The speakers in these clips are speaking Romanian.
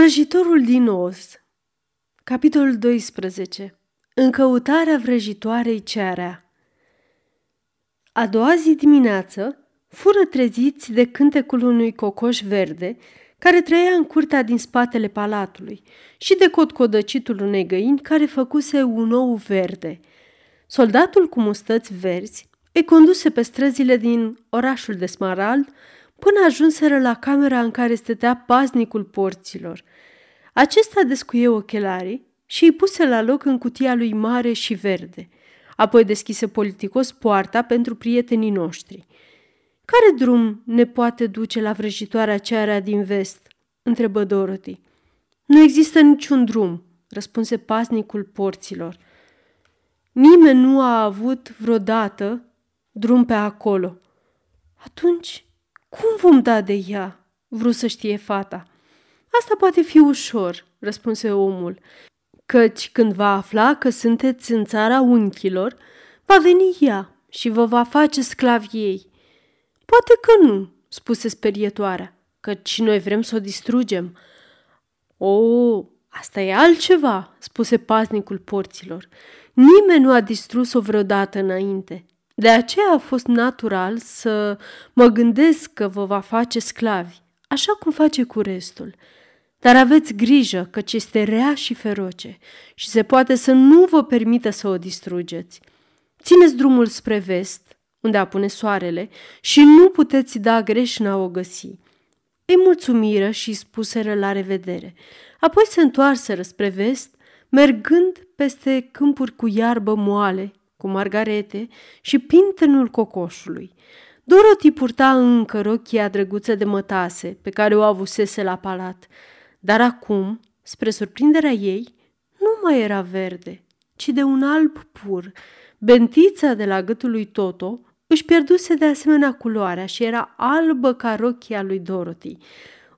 Vrăjitorul din os Capitolul 12 În căutarea vrăjitoarei cearea A doua zi dimineață fură treziți de cântecul unui cocoș verde care trăia în curtea din spatele palatului și de cotcodăcitul unei găini care făcuse un ou verde. Soldatul cu mustăți verzi îi conduse pe străzile din orașul de Smarald până ajunseră la camera în care stătea paznicul porților. Acesta descuie ochelarii și îi puse la loc în cutia lui mare și verde. Apoi deschise politicos poarta pentru prietenii noștri. Care drum ne poate duce la vrăjitoarea cearea din vest?" întrebă Dorothy. Nu există niciun drum," răspunse paznicul porților. Nimeni nu a avut vreodată drum pe acolo. Atunci, cum vom da de ea? Vreau să știe fata. Asta poate fi ușor, răspunse omul, căci când va afla că sunteți în țara unchilor, va veni ea și vă va face sclavi ei. Poate că nu, spuse sperietoarea, căci noi vrem să o distrugem. O, asta e altceva, spuse paznicul porților. Nimeni nu a distrus-o vreodată înainte. De aceea a fost natural să mă gândesc că vă va face sclavi, așa cum face cu restul. Dar aveți grijă căci este rea și feroce și se poate să nu vă permită să o distrugeți. Țineți drumul spre vest, unde apune soarele, și nu puteți da greș în a o găsi. Îi mulțumiră și spuseră la revedere. Apoi se întoarseră spre vest, mergând peste câmpuri cu iarbă moale cu margarete și pintenul cocoșului. Dorothy purta încă rochia drăguță de mătase pe care o avusese la palat, dar acum, spre surprinderea ei, nu mai era verde, ci de un alb pur. Bentița de la gâtul lui Toto își pierduse de asemenea culoarea și era albă ca rochia lui Dorothy.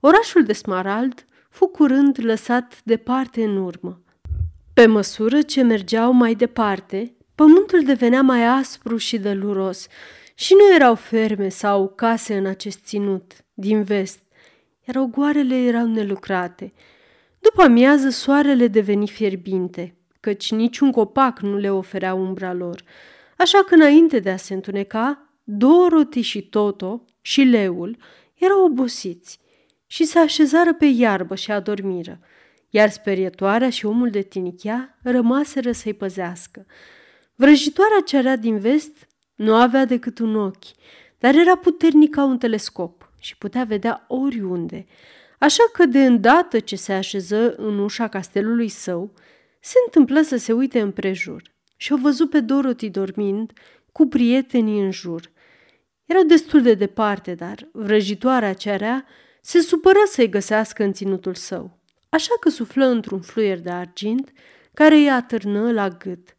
Orașul de Smarald fu curând lăsat departe în urmă. Pe măsură ce mergeau mai departe, Pământul devenea mai aspru și dăluros și nu erau ferme sau case în acest ținut, din vest, iar ogoarele erau nelucrate. După amiază, soarele deveni fierbinte, căci niciun copac nu le oferea umbra lor, așa că înainte de a se întuneca, Dorothy și Toto și leul erau obosiți și se așezară pe iarbă și adormiră, iar sperietoarea și omul de tinichea rămaseră să-i păzească. Vrăjitoarea cerea din vest nu avea decât un ochi, dar era puternic ca un telescop și putea vedea oriunde. Așa că de îndată ce se așeză în ușa castelului său, se întâmplă să se uite împrejur și o văzut pe Dorothy dormind cu prietenii în jur. Erau destul de departe, dar vrăjitoarea cerea se supără să-i găsească în ținutul său, așa că suflă într-un fluier de argint care îi atârnă la gât.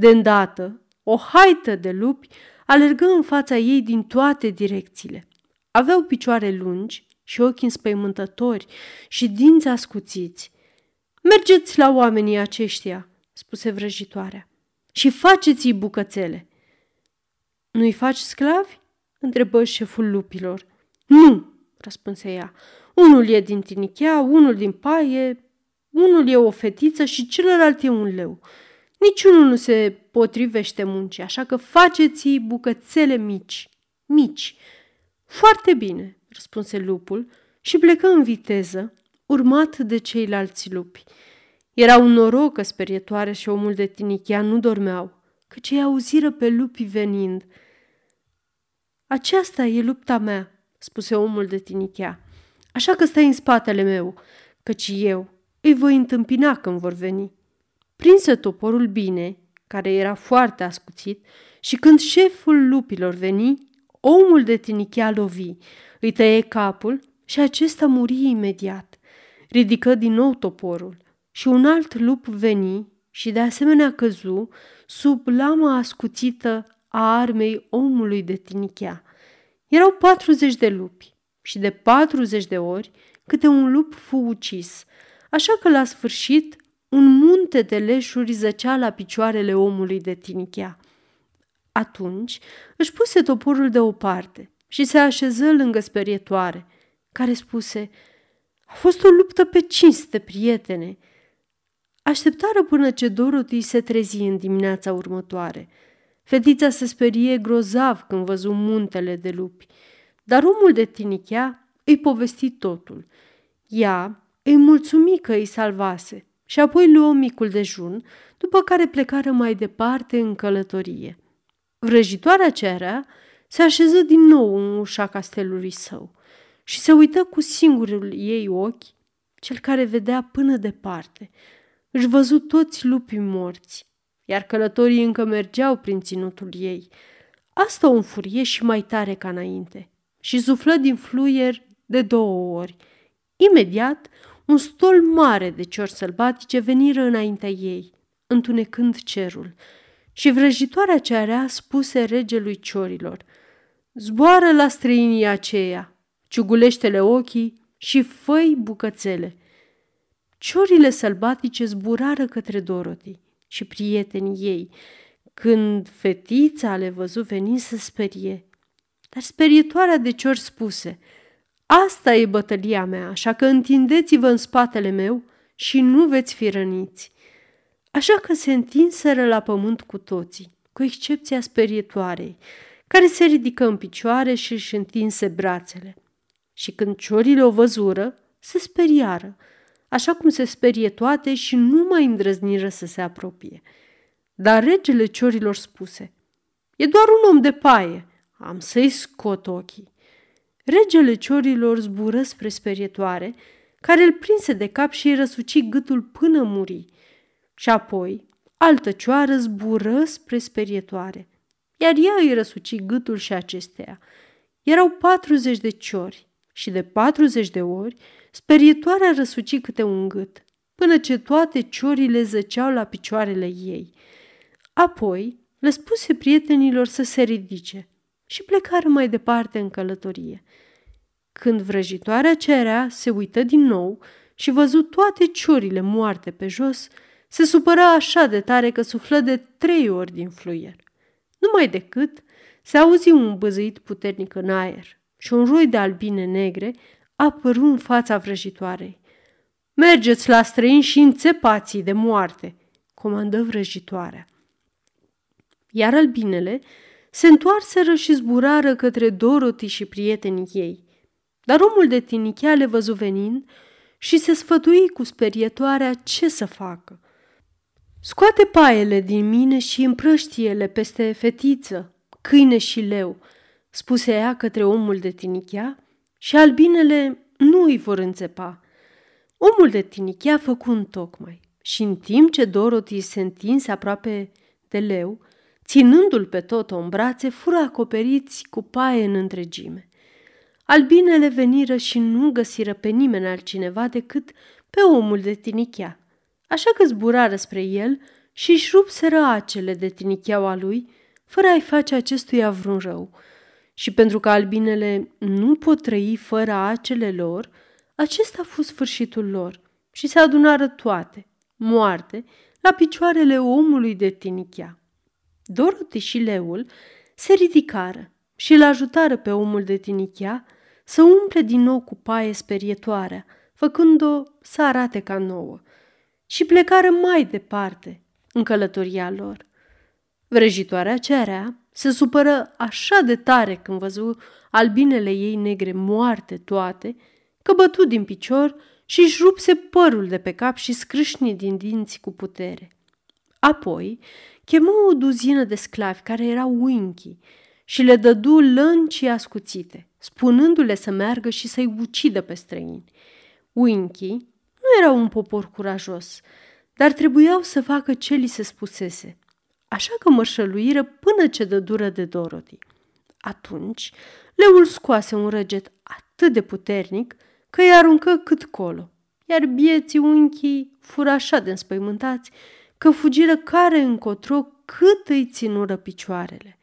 De îndată, o haită de lupi alergă în fața ei din toate direcțiile. Aveau picioare lungi și ochi înspăimântători și dinți ascuțiți. Mergeți la oamenii aceștia, spuse vrăjitoarea, și faceți-i bucățele. Nu-i faci sclavi? întrebă șeful lupilor. Nu, răspunse ea. Unul e din tinichea, unul din paie, unul e o fetiță și celălalt e un leu. Niciunul nu se potrivește muncii, așa că faceți bucățele mici, mici. Foarte bine, răspunse lupul și plecă în viteză, urmat de ceilalți lupi. Era un noroc că sperietoare și omul de tinichea nu dormeau, căci ei auziră pe lupi venind. Aceasta e lupta mea, spuse omul de tinichea, așa că stai în spatele meu, căci eu îi voi întâmpina când vor veni. Prinse toporul bine, care era foarte ascuțit, și când șeful lupilor veni, omul de tinichea lovi, îi tăie capul și acesta muri imediat. Ridică din nou toporul și un alt lup veni și de asemenea căzu sub lama ascuțită a armei omului de tinichea. Erau 40 de lupi și de 40 de ori câte un lup fu ucis, așa că la sfârșit un munte de leșuri zăcea la picioarele omului de tinichea. Atunci își puse toporul deoparte și se așeză lângă sperietoare, care spuse, A fost o luptă pe cinste, prietene. Așteptară până ce Dorothy se trezi în dimineața următoare. Fetița se sperie grozav când văzu muntele de lupi, dar omul de tinichea îi povesti totul. Ea îi mulțumi că îi salvase și apoi luă micul dejun, după care plecară mai departe în călătorie. Vrăjitoarea cerea se așeză din nou în ușa castelului său și se uită cu singurul ei ochi, cel care vedea până departe. Își văzu toți lupii morți, iar călătorii încă mergeau prin ținutul ei. Asta o înfurie și mai tare ca înainte și suflă din fluier de două ori. Imediat, un stol mare de ciori sălbatice veniră înaintea ei, întunecând cerul, și vrăjitoarea cearea spuse regelui ciorilor, Zboară la străinii aceia, ciugulește-le ochii și făi bucățele. Ciorile sălbatice zburară către Dorothy și prietenii ei, când fetița le văzu veni să sperie. Dar sperietoarea de ciori spuse, Asta e bătălia mea, așa că întindeți-vă în spatele meu și nu veți fi răniți. Așa că se întinseră la pământ cu toții, cu excepția sperietoarei, care se ridică în picioare și își întinse brațele. Și când ciorile o văzură, se speriară, așa cum se sperie toate și nu mai îndrăzniră să se apropie. Dar regele ciorilor spuse, E doar un om de paie, am să-i scot ochii. Regele ciorilor zbură spre sperietoare, care îl prinse de cap și îi răsuci gâtul până muri. Și apoi, altă cioară zbură spre sperietoare, iar ea îi răsuci gâtul și acesteia. Erau patruzeci de ciori și de patruzeci de ori sperietoarea răsuci câte un gât, până ce toate ciorile zăceau la picioarele ei. Apoi le spuse prietenilor să se ridice și plecară mai departe în călătorie. Când vrăjitoarea cerea se uită din nou și văzut toate ciorile moarte pe jos, se supără așa de tare că suflă de trei ori din fluier. Numai decât se auzi un băzăit puternic în aer și un roi de albine negre apăru în fața vrăjitoarei. Mergeți la străini și înțepați de moarte, comandă vrăjitoarea. Iar albinele se întoarseră și zburară către Dorothy și prietenii ei. Dar omul de tinichea le văzu venind și se sfătui cu sperietoarea ce să facă. Scoate paiele din mine și împrăștie-le peste fetiță, câine și leu, spuse ea către omul de tinichea, și albinele nu îi vor înțepa. Omul de tinichea făcu un tocmai și în timp ce Dorothy se întinse aproape de leu, ținându-l pe tot în brațe, fură acoperiți cu paie în întregime. Albinele veniră și nu găsiră pe nimeni altcineva decât pe omul de tinichea, așa că zburară spre el și își rupseră acele de tinicheaua lui, fără a-i face acestuia vreun rău. Și pentru că albinele nu pot trăi fără acele lor, acesta a fost sfârșitul lor și se adunară toate, moarte, la picioarele omului de tinichea. Dorothy și leul se ridicară și îl ajutară pe omul de tinichea să umple din nou cu paie sperietoarea, făcând-o să arate ca nouă, și plecară mai departe în călătoria lor. Vrăjitoarea cerea se supără așa de tare când văzu albinele ei negre moarte toate, că bătu din picior și își rupse părul de pe cap și scrâșni din dinți cu putere. Apoi chemă o duzină de sclavi care erau uinchi și le dădu lănci ascuțite, spunându-le să meargă și să-i ucidă pe străini. Uinchii nu erau un popor curajos, dar trebuiau să facă ce li se spusese, așa că mărșăluiră până ce dă dură de Dorothy. Atunci, leul scoase un răget atât de puternic că îi aruncă cât colo, iar bieții unchii fură așa de înspăimântați că fugiră care încotro cât îi ținură picioarele.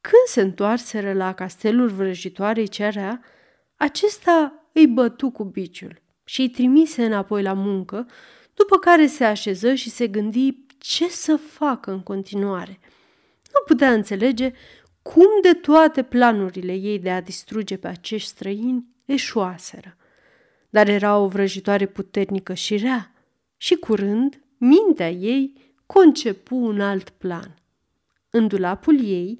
Când se întoarseră la castelul vrăjitoarei cerea, acesta îi bătu cu biciul și îi trimise înapoi la muncă, după care se așeză și se gândi ce să facă în continuare. Nu putea înțelege cum de toate planurile ei de a distruge pe acești străini eșuaseră. dar era o vrăjitoare puternică și rea. Și curând, mintea ei concepu un alt plan. În dulapul ei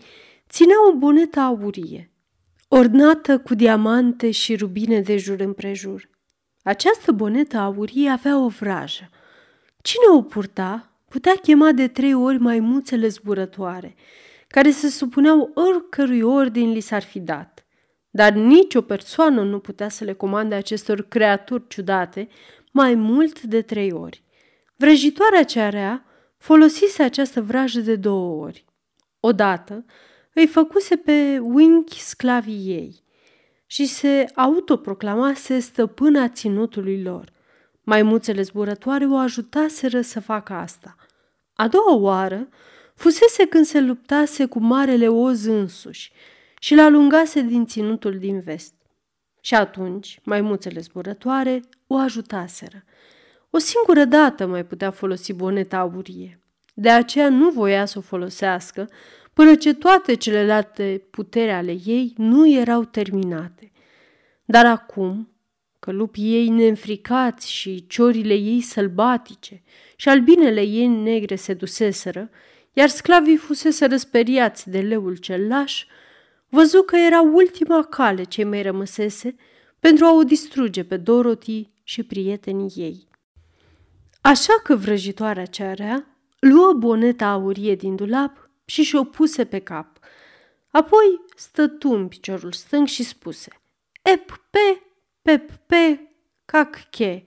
ținea o bonetă aurie, ornată cu diamante și rubine de jur împrejur. Această bonetă aurie avea o vrajă. Cine o purta putea chema de trei ori maimuțele zburătoare, care se supuneau oricărui ordin li s-ar fi dat. Dar nicio persoană nu putea să le comande acestor creaturi ciudate mai mult de trei ori. Vrăjitoarea cea rea folosise această vrajă de două ori. Odată îi făcuse pe winchi sclavii ei și se autoproclamase stăpâna ținutului lor. Maimuțele zburătoare o ajutaseră să facă asta. A doua oară fusese când se luptase cu marele oz însuși și l-alungase din ținutul din vest. Și atunci, maimuțele zburătoare o ajutaseră. O singură dată mai putea folosi boneta aurie. De aceea nu voia să o folosească până ce toate celelalte putere ale ei nu erau terminate. Dar acum, că lupii ei neînfricați și ciorile ei sălbatice și albinele ei negre se duseseră, iar sclavii fusese răsperiați de leul cel laș, văzu că era ultima cale ce mai rămăsese pentru a o distruge pe Dorothy și prietenii ei. Așa că vrăjitoarea cea rea luă boneta aurie din dulap și și-o puse pe cap. Apoi stătu în piciorul stâng și spuse Ep, pe, pep, pe, cac, che.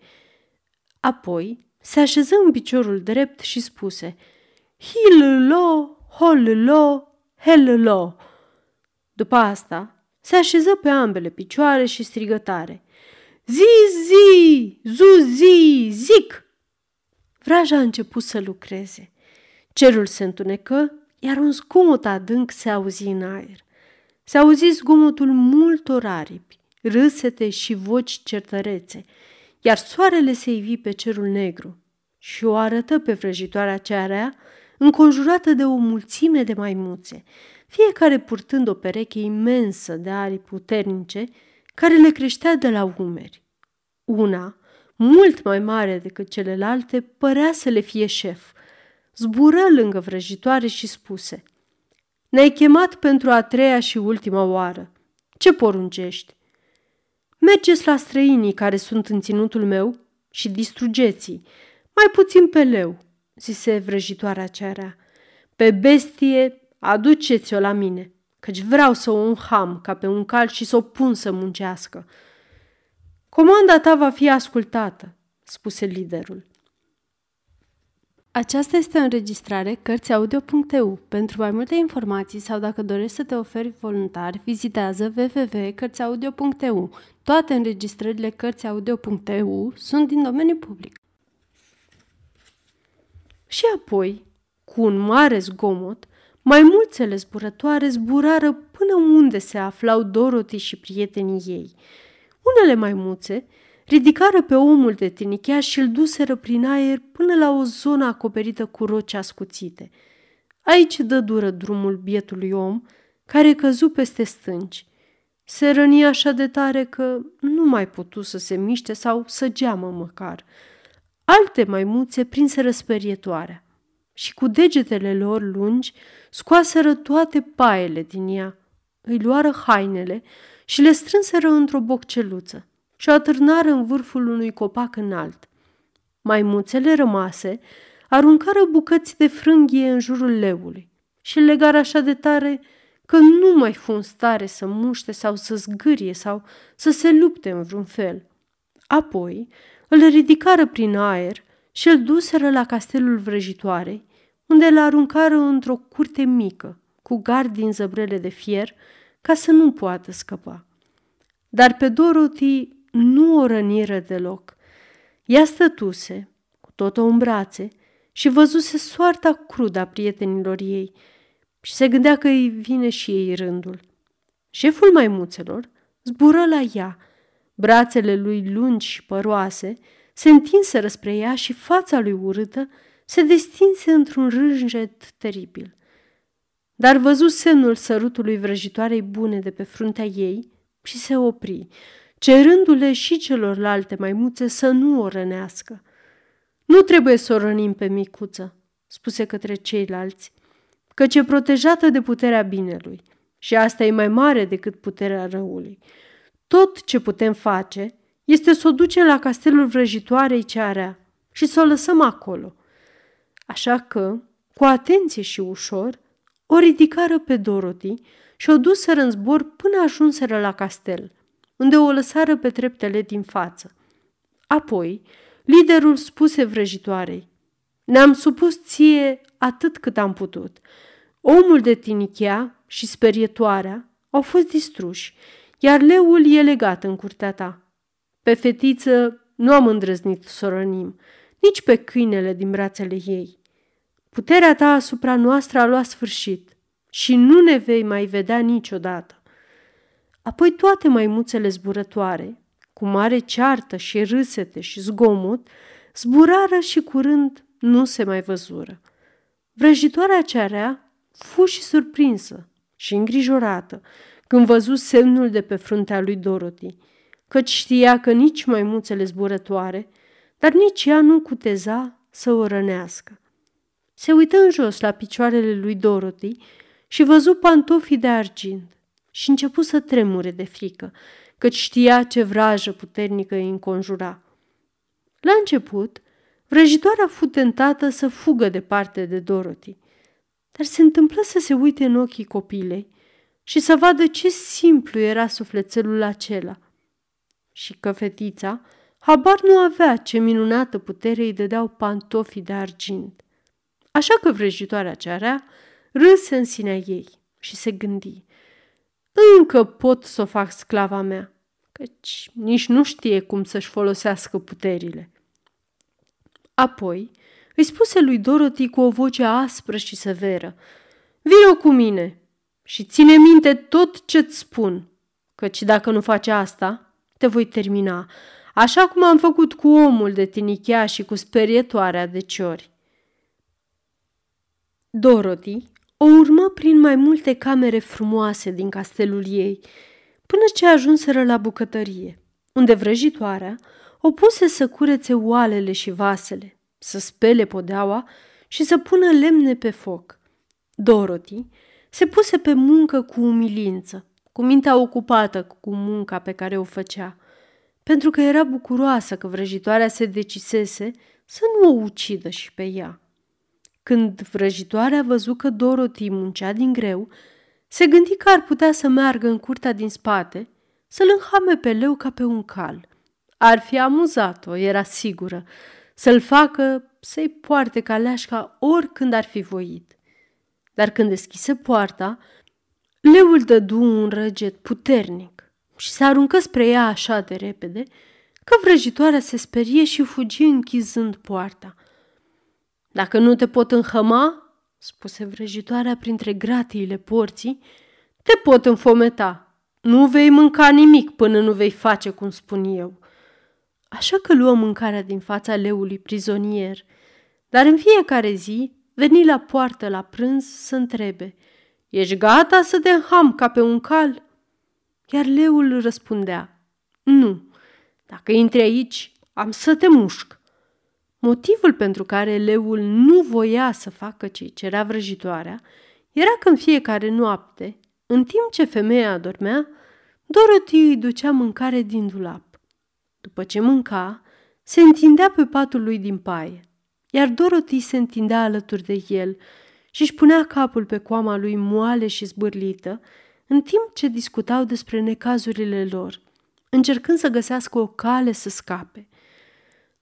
Apoi se așeză în piciorul drept și spuse Hil-lo, hol-lo, hel-lo. După asta, se așeză pe ambele picioare și strigă tare. Zi, zi, zu, zi, zic! Vraja a început să lucreze. Cerul se întunecă, iar un zgomot adânc se auzi în aer. Se auzi zgomotul multor aripi, râsete și voci certărețe, iar soarele se ivi pe cerul negru și o arătă pe vrăjitoarea cea rea, înconjurată de o mulțime de maimuțe, fiecare purtând o pereche imensă de aripi puternice care le creștea de la umeri. Una, mult mai mare decât celelalte, părea să le fie șef. Zbură lângă vrăjitoare și spuse Ne-ai chemat pentru a treia și ultima oară. Ce poruncești? Mergeți la străinii care sunt în ținutul meu și distrugeți mai puțin pe leu, zise vrăjitoarea cearea. Pe bestie aduceți-o la mine, căci vreau să o înham ca pe un cal și să o pun să muncească. Comanda ta va fi ascultată, spuse liderul. Aceasta este o înregistrare Cărțiaudio.eu. Pentru mai multe informații sau dacă dorești să te oferi voluntar, vizitează www.cărțiaudio.eu. Toate înregistrările Cărțiaudio.eu sunt din domeniu public. Și apoi, cu un mare zgomot, mai mulțele zburătoare zburară până unde se aflau Dorothy și prietenii ei. Unele maimuțe ridicară pe omul de tinichea și îl duseră prin aer până la o zonă acoperită cu roci ascuțite. Aici dă dură drumul bietului om, care căzu peste stânci. Se răni așa de tare că nu mai putu să se miște sau să geamă măcar. Alte maimuțe prinseră sperietoarea și cu degetele lor lungi scoaseră toate paiele din ea, îi luară hainele și le strânseră într-o bocceluță și o atârnară în vârful unui copac înalt. Maimuțele rămase aruncară bucăți de frânghie în jurul leului și îl legară așa de tare că nu mai fu în stare să muște sau să zgârie sau să se lupte în vreun fel. Apoi îl ridicară prin aer și îl duseră la castelul vrăjitoarei, unde îl aruncară într-o curte mică, cu gard din zăbrele de fier, ca să nu poată scăpa. Dar pe Dorothy nu o răniră deloc. Ea stătuse, cu tot în brațe, și văzuse soarta crudă a prietenilor ei și se gândea că îi vine și ei rândul. Șeful maimuțelor zbură la ea, brațele lui lungi și păroase se întinseră spre ea și fața lui urâtă se destinse într-un rânjet teribil. Dar văzu semnul sărutului vrăjitoarei bune de pe fruntea ei și se opri, cerându-le și celorlalte maimuțe să nu o rănească. Nu trebuie să o rănim pe micuță, spuse către ceilalți, căci e protejată de puterea binelui și asta e mai mare decât puterea răului. Tot ce putem face este să o ducem la castelul vrăjitoarei cearea și să o lăsăm acolo. Așa că, cu atenție și ușor, o ridicară pe Dorothy și o duseră în zbor până ajunseră la castel, unde o lăsară pe treptele din față. Apoi, liderul spuse vrăjitoarei, Ne-am supus ție atât cât am putut. Omul de tinichea și sperietoarea au fost distruși, iar leul e legat în curtea ta. Pe fetiță nu am îndrăznit să o rănim, nici pe câinele din brațele ei. Puterea ta asupra noastră a luat sfârșit și nu ne vei mai vedea niciodată. Apoi toate maimuțele zburătoare, cu mare ceartă și râsete și zgomot, zburară și curând nu se mai văzură. Vrăjitoarea cearea fu și surprinsă și îngrijorată când văzu semnul de pe fruntea lui Dorothy, căci știa că nici maimuțele zburătoare, dar nici ea nu cuteza să o rănească. Se uită în jos la picioarele lui Dorothy și văzu pantofii de argint și începu să tremure de frică, căci știa ce vrajă puternică îi înconjura. La început, vrăjitoarea fu tentată să fugă departe de Dorothy, dar se întâmplă să se uite în ochii copilei și să vadă ce simplu era sufletelul acela și că fetița habar nu avea ce minunată putere îi dădeau pantofii de argint. Așa că vrăjitoarea cearea râse în sinea ei și se gândi. Încă pot să o fac sclava mea, căci nici nu știe cum să-și folosească puterile. Apoi îi spuse lui Dorothy cu o voce aspră și severă, Vino cu mine și ține minte tot ce-ți spun, căci dacă nu faci asta, te voi termina, așa cum am făcut cu omul de tinichea și cu sperietoarea de ciori. Dorothy o urmă prin mai multe camere frumoase din castelul ei, până ce ajunseră la bucătărie, unde vrăjitoarea o puse să curețe oalele și vasele, să spele podeaua și să pună lemne pe foc. Dorothy se puse pe muncă cu umilință, cu mintea ocupată cu munca pe care o făcea, pentru că era bucuroasă că vrăjitoarea se decisese să nu o ucidă și pe ea. Când vrăjitoarea văzut că Dorothy muncea din greu, se gândi că ar putea să meargă în curtea din spate, să-l înhame pe leu ca pe un cal. Ar fi amuzat-o, era sigură, să-l facă să-i poarte caleașca oricând ar fi voit. Dar când deschise poarta, leul dădu un răget puternic și se aruncă spre ea așa de repede că vrăjitoarea se sperie și fugi închizând poarta – dacă nu te pot înhăma, spuse vrăjitoarea printre gratiile porții, te pot înfometa. Nu vei mânca nimic până nu vei face cum spun eu. Așa că luă mâncarea din fața leului prizonier, dar în fiecare zi veni la poartă la prânz să întrebe, Ești gata să te înham ca pe un cal?" Iar leul răspundea, Nu, dacă intri aici, am să te mușc. Motivul pentru care leul nu voia să facă ce cerea vrăjitoarea era că în fiecare noapte, în timp ce femeia adormea, Dorothy îi ducea mâncare din dulap. După ce mânca, se întindea pe patul lui din paie, iar Dorothy se întindea alături de el și își punea capul pe coama lui moale și zbârlită, în timp ce discutau despre necazurile lor, încercând să găsească o cale să scape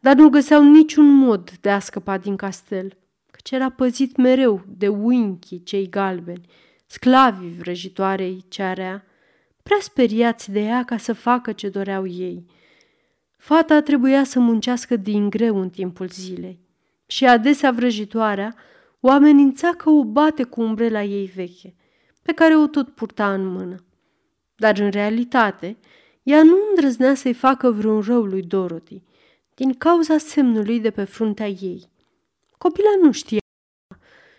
dar nu găseau niciun mod de a scăpa din castel, căci era păzit mereu de uinchii cei galbeni, sclavii vrăjitoarei cearea, prea speriați de ea ca să facă ce doreau ei. Fata trebuia să muncească din greu în timpul zilei și adesea vrăjitoarea o amenința că o bate cu umbrela ei veche, pe care o tot purta în mână. Dar în realitate, ea nu îndrăznea să-i facă vreun rău lui Dorothy, din cauza semnului de pe fruntea ei. Copila nu știa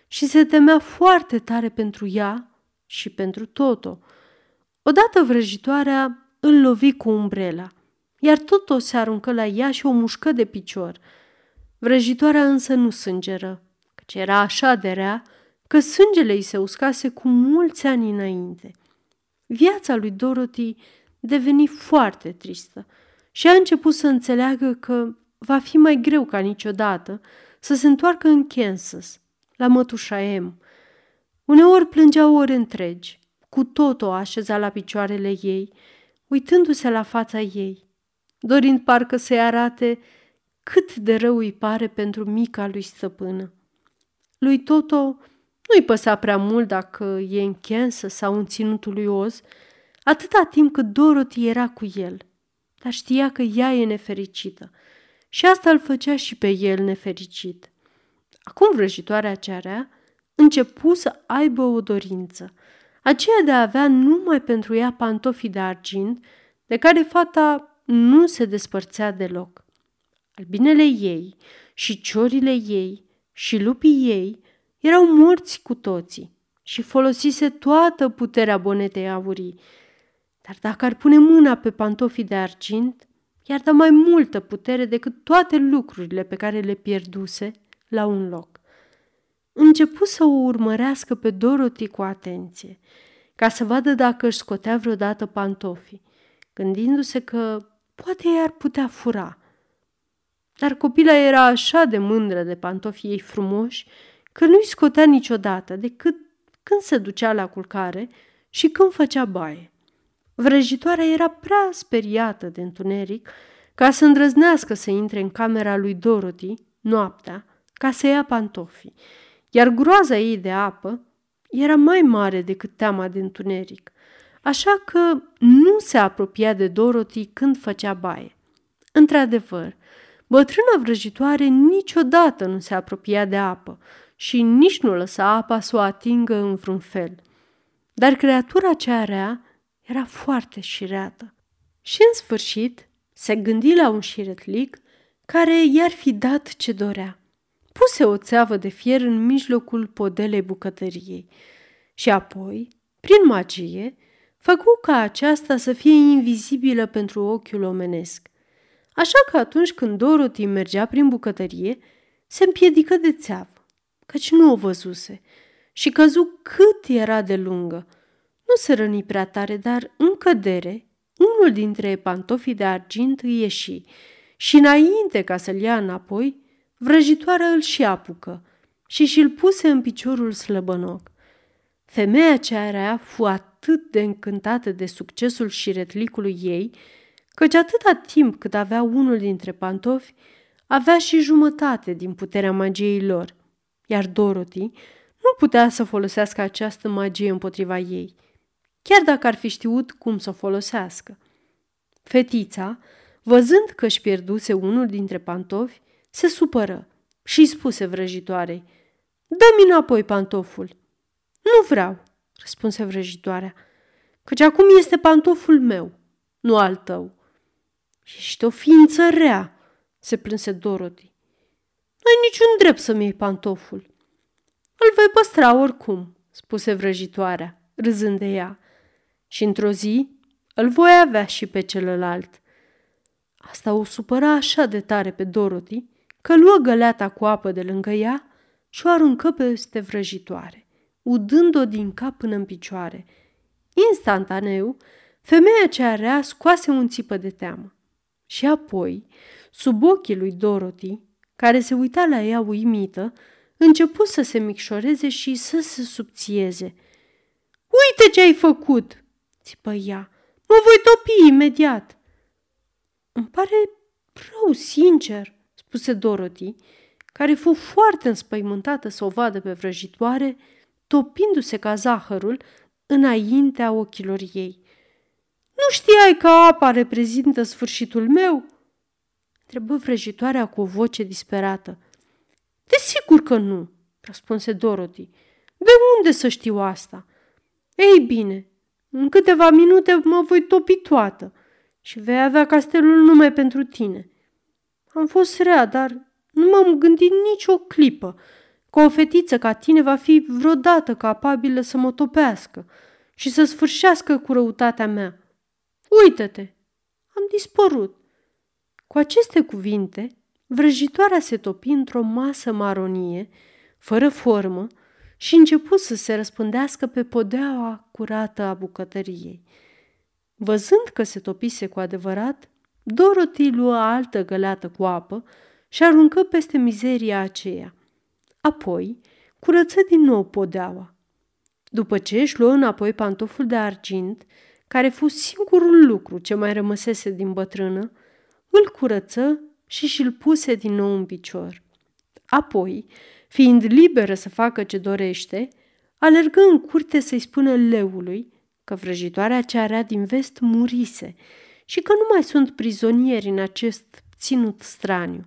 și se temea foarte tare pentru ea și pentru Toto. Odată vrăjitoarea îl lovi cu umbrela, iar tot o se aruncă la ea și o mușcă de picior. Vrăjitoarea însă nu sângeră, căci era așa de rea că sângele îi se uscase cu mulți ani înainte. Viața lui Dorothy deveni foarte tristă și a început să înțeleagă că va fi mai greu ca niciodată să se întoarcă în Kansas, la mătușa M. Uneori plângea ore întregi, cu tot o așeza la picioarele ei, uitându-se la fața ei, dorind parcă să-i arate cât de rău îi pare pentru mica lui stăpână. Lui Toto nu-i păsa prea mult dacă e în Kansas sau în ținutul lui Oz, atâta timp cât Dorothy era cu el, dar știa că ea e nefericită și asta îl făcea și pe el nefericit. Acum vrăjitoarea cearea începu să aibă o dorință, aceea de a avea numai pentru ea pantofii de argint, de care fata nu se despărțea deloc. Albinele ei și ciorile ei și lupii ei erau morți cu toții și folosise toată puterea bonetei aurii. Dar dacă ar pune mâna pe pantofii de argint, i-ar da mai multă putere decât toate lucrurile pe care le pierduse la un loc. Începu să o urmărească pe Dorothy cu atenție, ca să vadă dacă își scotea vreodată pantofii, gândindu-se că poate i-ar putea fura. Dar copila era așa de mândră de pantofii ei frumoși că nu-i scotea niciodată decât când se ducea la culcare și când făcea baie. Vrăjitoarea era prea speriată de întuneric ca să îndrăznească să intre în camera lui Dorothy noaptea ca să ia pantofii, iar groaza ei de apă era mai mare decât teama de întuneric, așa că nu se apropia de Dorothy când făcea baie. Într-adevăr, bătrâna vrăjitoare niciodată nu se apropia de apă și nici nu lăsa apa să o atingă în vreun fel. Dar creatura cea rea era foarte șireată. Și în sfârșit se gândi la un șiretlic care i-ar fi dat ce dorea. Puse o țeavă de fier în mijlocul podelei bucătăriei și apoi, prin magie, făcu ca aceasta să fie invizibilă pentru ochiul omenesc. Așa că atunci când Dorothy mergea prin bucătărie, se împiedică de țeavă, căci nu o văzuse, și căzu cât era de lungă. Nu se răni prea tare, dar în cădere, unul dintre pantofii de argint îi ieși și înainte ca să-l ia înapoi, vrăjitoarea îl și apucă și și-l puse în piciorul slăbănoc. Femeia cea rea fu atât de încântată de succesul șiretlicului ei, căci atâta timp cât avea unul dintre pantofi, avea și jumătate din puterea magiei lor, iar Dorothy nu putea să folosească această magie împotriva ei, chiar dacă ar fi știut cum să o folosească. Fetița, văzând că își pierduse unul dintre pantofi, se supără și îi spuse vrăjitoarei, Dă-mi înapoi pantoful. Nu vreau, răspunse vrăjitoarea, căci acum este pantoful meu, nu al tău. Ești o ființă rea, se plânse Dorothy. Nu ai niciun drept să-mi iei pantoful. Îl voi păstra oricum, spuse vrăjitoarea, râzând de ea. Și într-o zi îl voi avea și pe celălalt. Asta o supăra așa de tare pe Dorothy că luă găleata cu apă de lângă ea și o aruncă peste vrăjitoare, udând-o din cap până în picioare. Instantaneu, femeia cea rea scoase un țipă de teamă. Și apoi, sub ochii lui Dorothy, care se uita la ea uimită, începu să se micșoreze și să se subțieze. Uite ce ai făcut!" Țipă ea. Mă voi topi imediat!" Îmi pare rău, sincer!" spuse Dorothy, care fu foarte înspăimântată să o vadă pe vrăjitoare, topindu-se ca zahărul înaintea ochilor ei. Nu știai că apa reprezintă sfârșitul meu?" întrebă vrăjitoarea cu o voce disperată. Desigur că nu, răspunse Dorothy. De unde să știu asta? Ei bine, în câteva minute mă voi topi toată și vei avea castelul numai pentru tine. Am fost rea, dar nu m-am gândit nicio clipă că o fetiță ca tine va fi vreodată capabilă să mă topească și să sfârșească cu răutatea mea. Uită-te! Am dispărut! Cu aceste cuvinte, vrăjitoarea se topi într-o masă maronie, fără formă, și început să se răspândească pe podeaua curată a bucătăriei. Văzând că se topise cu adevărat, Dorothy luă altă găleată cu apă și aruncă peste mizeria aceea. Apoi curăță din nou podeaua. După ce își luă înapoi pantoful de argint, care fu singurul lucru ce mai rămăsese din bătrână, îl curăță și și-l puse din nou în picior. Apoi, fiind liberă să facă ce dorește, alergă în curte să-i spună leului că vrăjitoarea ce are din vest murise și că nu mai sunt prizonieri în acest ținut straniu.